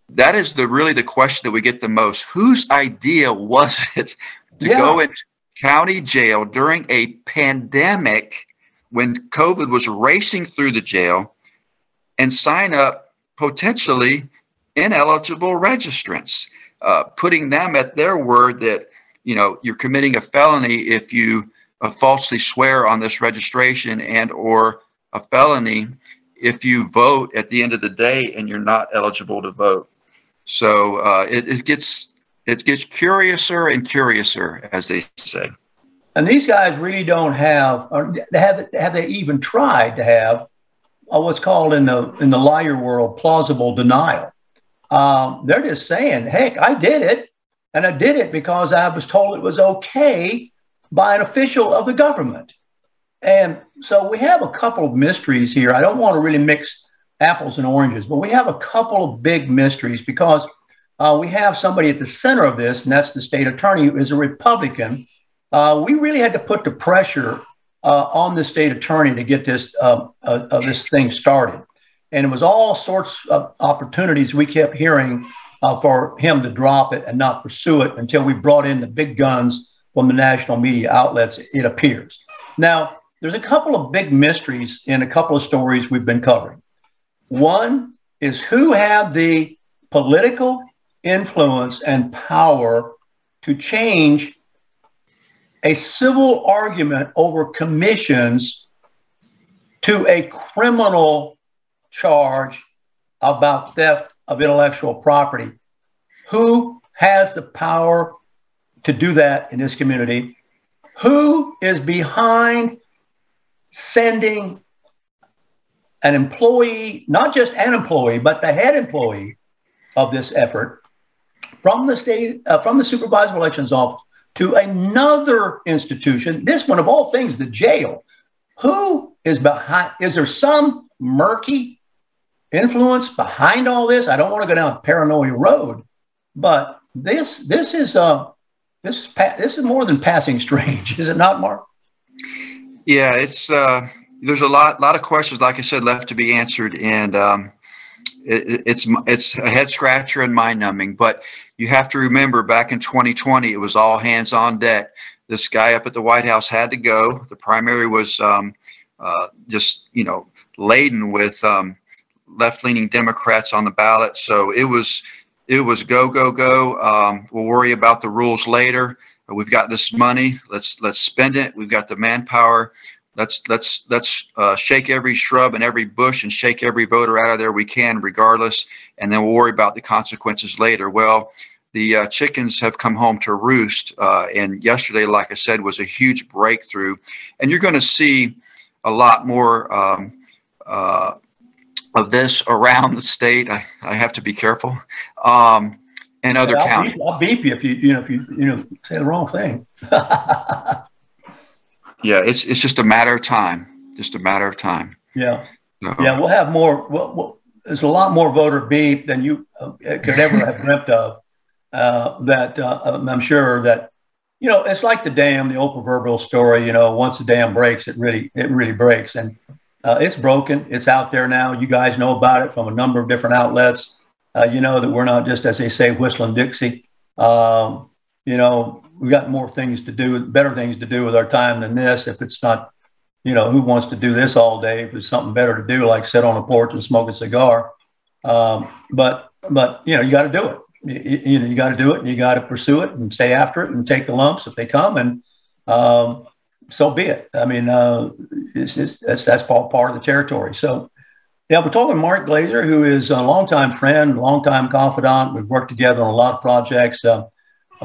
that is the really the question that we get the most. Whose idea was it to yeah. go into county jail during a pandemic when COVID was racing through the jail and sign up potentially ineligible registrants, uh, putting them at their word that you know you're committing a felony if you uh, falsely swear on this registration and or a felony if you vote at the end of the day and you're not eligible to vote. So uh, it, it gets it gets curiouser and curiouser, as they say. And these guys really don't have, or have have they even tried to have uh, what's called in the in the lawyer world plausible denial. Um, they're just saying, "Heck, I did it, and I did it because I was told it was okay by an official of the government." And so we have a couple of mysteries here. I don't want to really mix apples and oranges, but we have a couple of big mysteries because uh, we have somebody at the center of this, and that's the state attorney who is a Republican. Uh, we really had to put the pressure uh, on the state attorney to get this uh, uh, this thing started, and it was all sorts of opportunities we kept hearing uh, for him to drop it and not pursue it until we brought in the big guns from the national media outlets. It appears now there's a couple of big mysteries in a couple of stories we've been covering. One is who had the political influence and power to change a civil argument over commissions to a criminal charge about theft of intellectual property. Who has the power to do that in this community? Who is behind sending an employee, not just an employee, but the head employee of this effort from the state, uh, from the supervisor elections office to another institution, this one of all things, the jail. Who is behind? Is there some murky influence behind all this? I don't want to go down a paranoia road, but this this is uh this is this is more than passing strange, is it not, Mark? Yeah, it's uh, there's a lot lot of questions, like I said, left to be answered, and um, it, it's it's a head scratcher and mind numbing. But you have to remember, back in 2020, it was all hands on deck. This guy up at the White House had to go. The primary was um, uh, just you know laden with um, left leaning Democrats on the ballot, so it was it was go go go. Um, we'll worry about the rules later. We've got this money. Let's let's spend it. We've got the manpower. Let's let's let's uh, shake every shrub and every bush and shake every voter out of there we can, regardless, and then we'll worry about the consequences later. Well, the uh, chickens have come home to roost, uh, and yesterday, like I said, was a huge breakthrough, and you're going to see a lot more um, uh, of this around the state. I, I have to be careful. Um, and other I'll counties. Beep, I'll beep you if you you know if you you know say the wrong thing. yeah, it's it's just a matter of time. Just a matter of time. Yeah, so. yeah, we'll have more. Well, well, there's a lot more voter beep than you uh, could ever have dreamt of. Uh, that uh, I'm sure that you know it's like the dam, the old proverbial story. You know, once the dam breaks, it really it really breaks, and uh, it's broken. It's out there now. You guys know about it from a number of different outlets. Uh, you know that we're not just, as they say, whistling Dixie. Um, you know, we've got more things to do, better things to do with our time than this. If it's not, you know, who wants to do this all day? If there's something better to do, like sit on a porch and smoke a cigar. Um, but, but you know, you got to do it. You, you know, you got to do it, and you got to pursue it, and stay after it, and take the lumps if they come, and um, so be it. I mean, uh, it's, it's, that's that's all part of the territory. So, yeah, we're talking Mark Glazer, who is a longtime friend, longtime confidant. We've worked together on a lot of projects. Uh,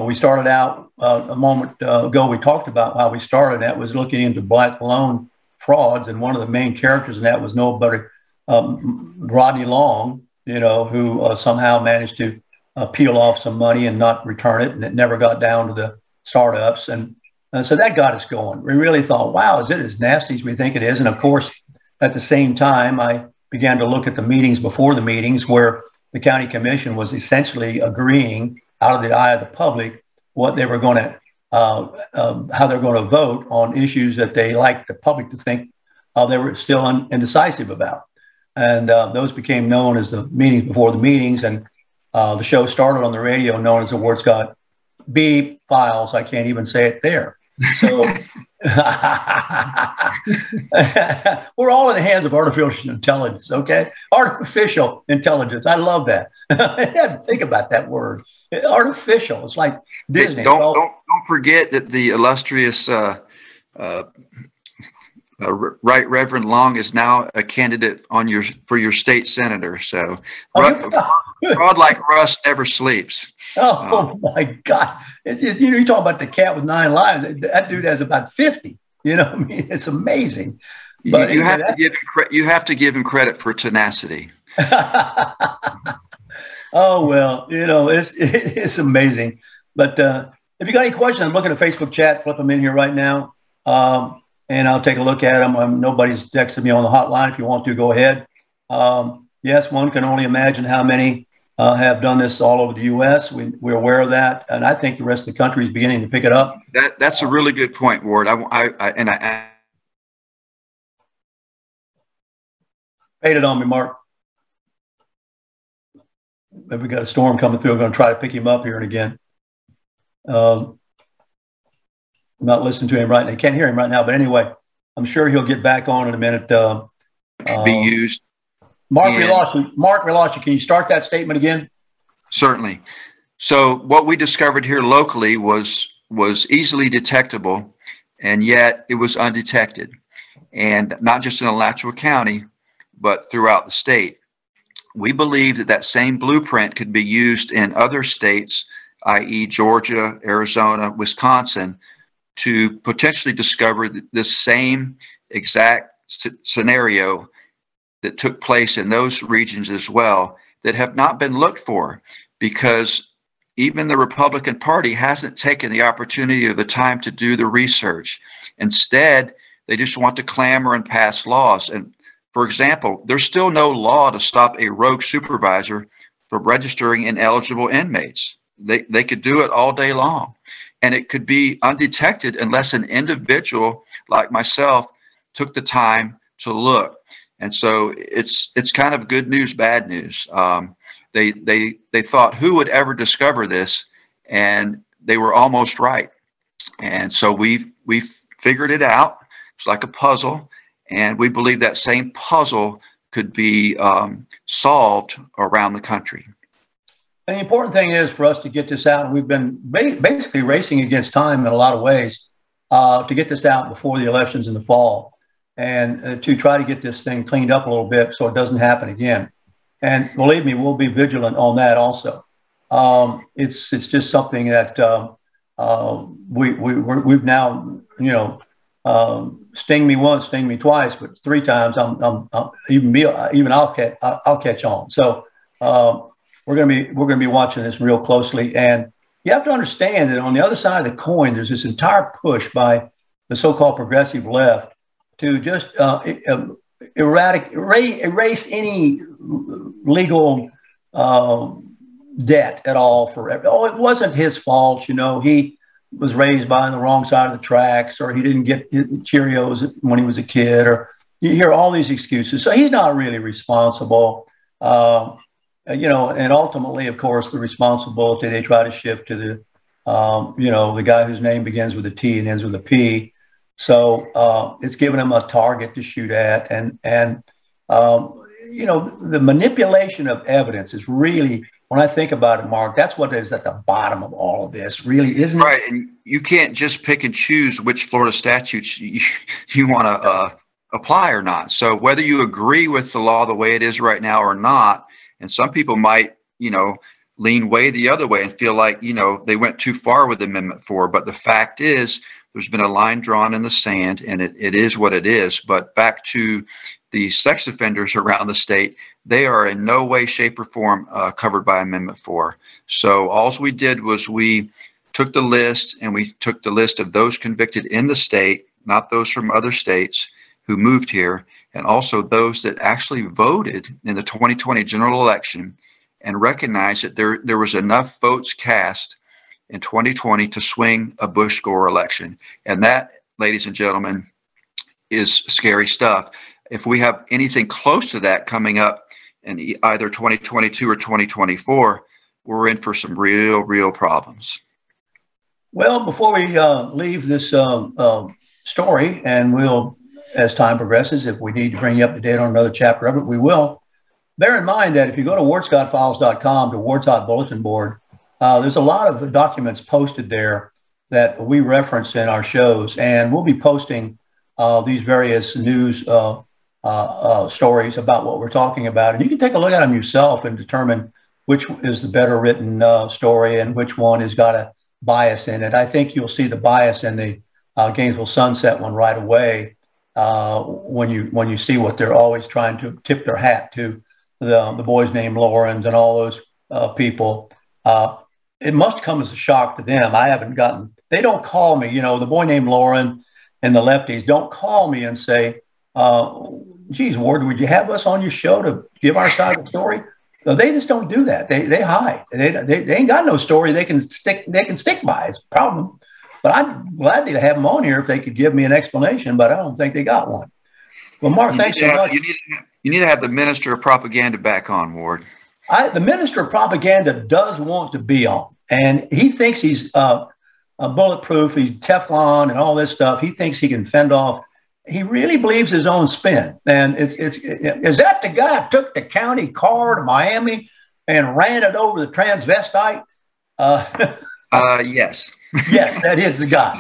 we started out uh, a moment uh, ago. We talked about how we started. That was looking into black loan frauds, and one of the main characters in that was nobody um, Rodney Long, you know, who uh, somehow managed to uh, peel off some money and not return it, and it never got down to the startups. And, and so that got us going. We really thought, wow, is it as nasty as we think it is? And of course, at the same time, I began to look at the meetings before the meetings where the county commission was essentially agreeing out of the eye of the public what they were going to uh, um, how they're going to vote on issues that they like the public to think uh, they were still un- indecisive about. And uh, those became known as the meetings before the meetings. And uh, the show started on the radio known as the Ward Scott Beep Files. I can't even say it there. So we're all in the hands of artificial intelligence, okay? Artificial intelligence. I love that. I had to think about that word. Artificial. It's like Disney. Don't, don't, don't forget that the illustrious uh, uh, uh, Right Reverend Long is now a candidate on your for your state senator. So fraud, fraud like Russ never sleeps. Oh, um, my God! It's you know, you talk about the cat with nine lives. That dude has about fifty. You know, I mean, it's amazing. But you, you have that, to give you have to give him credit for tenacity. oh well, you know, it's it's amazing. But uh, if you got any questions, I'm looking at Facebook chat. Flip them in here right now. Um, and I'll take a look at them. Um, nobody's texted me on the hotline. If you want to, go ahead. Um, yes, one can only imagine how many uh, have done this all over the U.S. We, are aware of that, and I think the rest of the country is beginning to pick it up. That that's a really good point, Ward. I, I, I and I. Paid it on me, Mark. Maybe we got a storm coming through. I'm going to try to pick him up here and again. Um, I'm not listening to him right now. I can't hear him right now, but anyway, I'm sure he'll get back on in a minute. Uh, be um, used. Mark, we lost you. Mark, we lost you. Can you start that statement again? Certainly. So what we discovered here locally was was easily detectable, and yet it was undetected, and not just in Alachua County, but throughout the state. We believe that that same blueprint could be used in other states, i.e., Georgia, Arizona, Wisconsin, to potentially discover this same exact scenario that took place in those regions as well that have not been looked for because even the Republican Party hasn't taken the opportunity or the time to do the research. Instead, they just want to clamor and pass laws. And for example, there's still no law to stop a rogue supervisor from registering ineligible inmates. They, they could do it all day long and it could be undetected unless an individual like myself took the time to look. And so it's it's kind of good news, bad news. Um, they they they thought who would ever discover this, and they were almost right. And so we we figured it out. It's like a puzzle, and we believe that same puzzle could be um, solved around the country. And the important thing is for us to get this out. We've been basically racing against time in a lot of ways uh, to get this out before the elections in the fall. and uh, to try to get this thing cleaned up a little bit so it doesn't happen again. And believe me, we'll be vigilant on that also. Um, it's it's just something that uh, uh, we we we've now you know um, sting me once, sting me twice, but three times I'm, I'm, I'm even me even I'll catch I'll catch on. So we're gonna be we're gonna be watching this real closely, and you have to understand that on the other side of the coin, there's this entire push by the so-called progressive left to just uh, erratic, erase any legal uh, debt at all for oh it wasn't his fault you know he was raised by on the wrong side of the tracks or he didn't get cheerios when he was a kid or you hear all these excuses. So he's not really responsible. Uh, you know and ultimately of course the responsibility they try to shift to the um, you know the guy whose name begins with a t and ends with a p so uh, it's given them a target to shoot at, and and um, you know the manipulation of evidence is really when I think about it, Mark, that's what is at the bottom of all of this, really, isn't right. it? Right, and you can't just pick and choose which Florida statutes you, you want to uh, apply or not. So whether you agree with the law the way it is right now or not, and some people might, you know, lean way the other way and feel like you know they went too far with Amendment Four. But the fact is, there's been a line drawn in the sand, and it, it is what it is. But back to the sex offenders around the state, they are in no way, shape, or form uh, covered by Amendment 4. So all we did was we took the list and we took the list of those convicted in the state, not those from other states who moved here, and also those that actually voted in the 2020 general election and recognized that there, there was enough votes cast in 2020 to swing a Bush Gore election. And that, ladies and gentlemen, is scary stuff. If we have anything close to that coming up in either 2022 or 2024, we're in for some real, real problems. Well, before we uh, leave this um, uh, story, and we'll, as time progresses, if we need to bring you up to date on another chapter of it, we will. Bear in mind that if you go to wardscottfiles.com to Ward's Hot Bulletin Board, uh, there's a lot of documents posted there that we reference in our shows, and we'll be posting uh, these various news uh, uh, uh stories about what we're talking about. And you can take a look at them yourself and determine which is the better written story and which one has got a bias in it. I think you'll see the bias in the Gainesville Sunset one right away when you when you see what they're always trying to tip their hat to the the boys named Lawrence and all those people. Uh, it must come as a shock to them. I haven't gotten, they don't call me, you know, the boy named Lauren and the lefties don't call me and say, uh, geez, Ward, would you have us on your show to give our side of the story? So they just don't do that. They, they hide. They, they, they ain't got no story they can stick, they can stick by. It's a problem. But I'd gladly have them on here if they could give me an explanation, but I don't think they got one. Well, Mark, you thanks so have, much. You need, you need to have the minister of propaganda back on, Ward. I, the minister of propaganda does want to be on, and he thinks he's uh, bulletproof, he's Teflon, and all this stuff. He thinks he can fend off. He really believes his own spin, and it's it's it, is that the guy who took the county car to Miami and ran it over the transvestite? Uh, uh yes. Yes, that is the guy.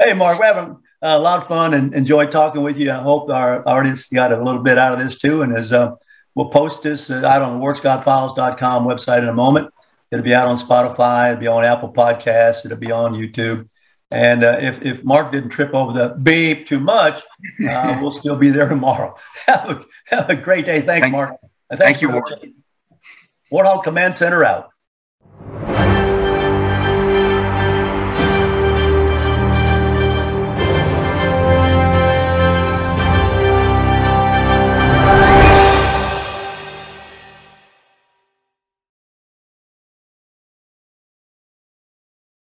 hey, Mark, we're having a lot of fun and enjoyed talking with you. I hope our audience got a little bit out of this too. And as uh, we'll post this out on the wardscottfiles.com website in a moment. It'll be out on Spotify. It'll be on Apple Podcasts. It'll be on YouTube. And uh, if, if Mark didn't trip over the beep too much, uh, we'll still be there tomorrow. Have a, have a great day. Thanks, thank, Mark. Thanks thank you, Ward. Warthog Command Center out.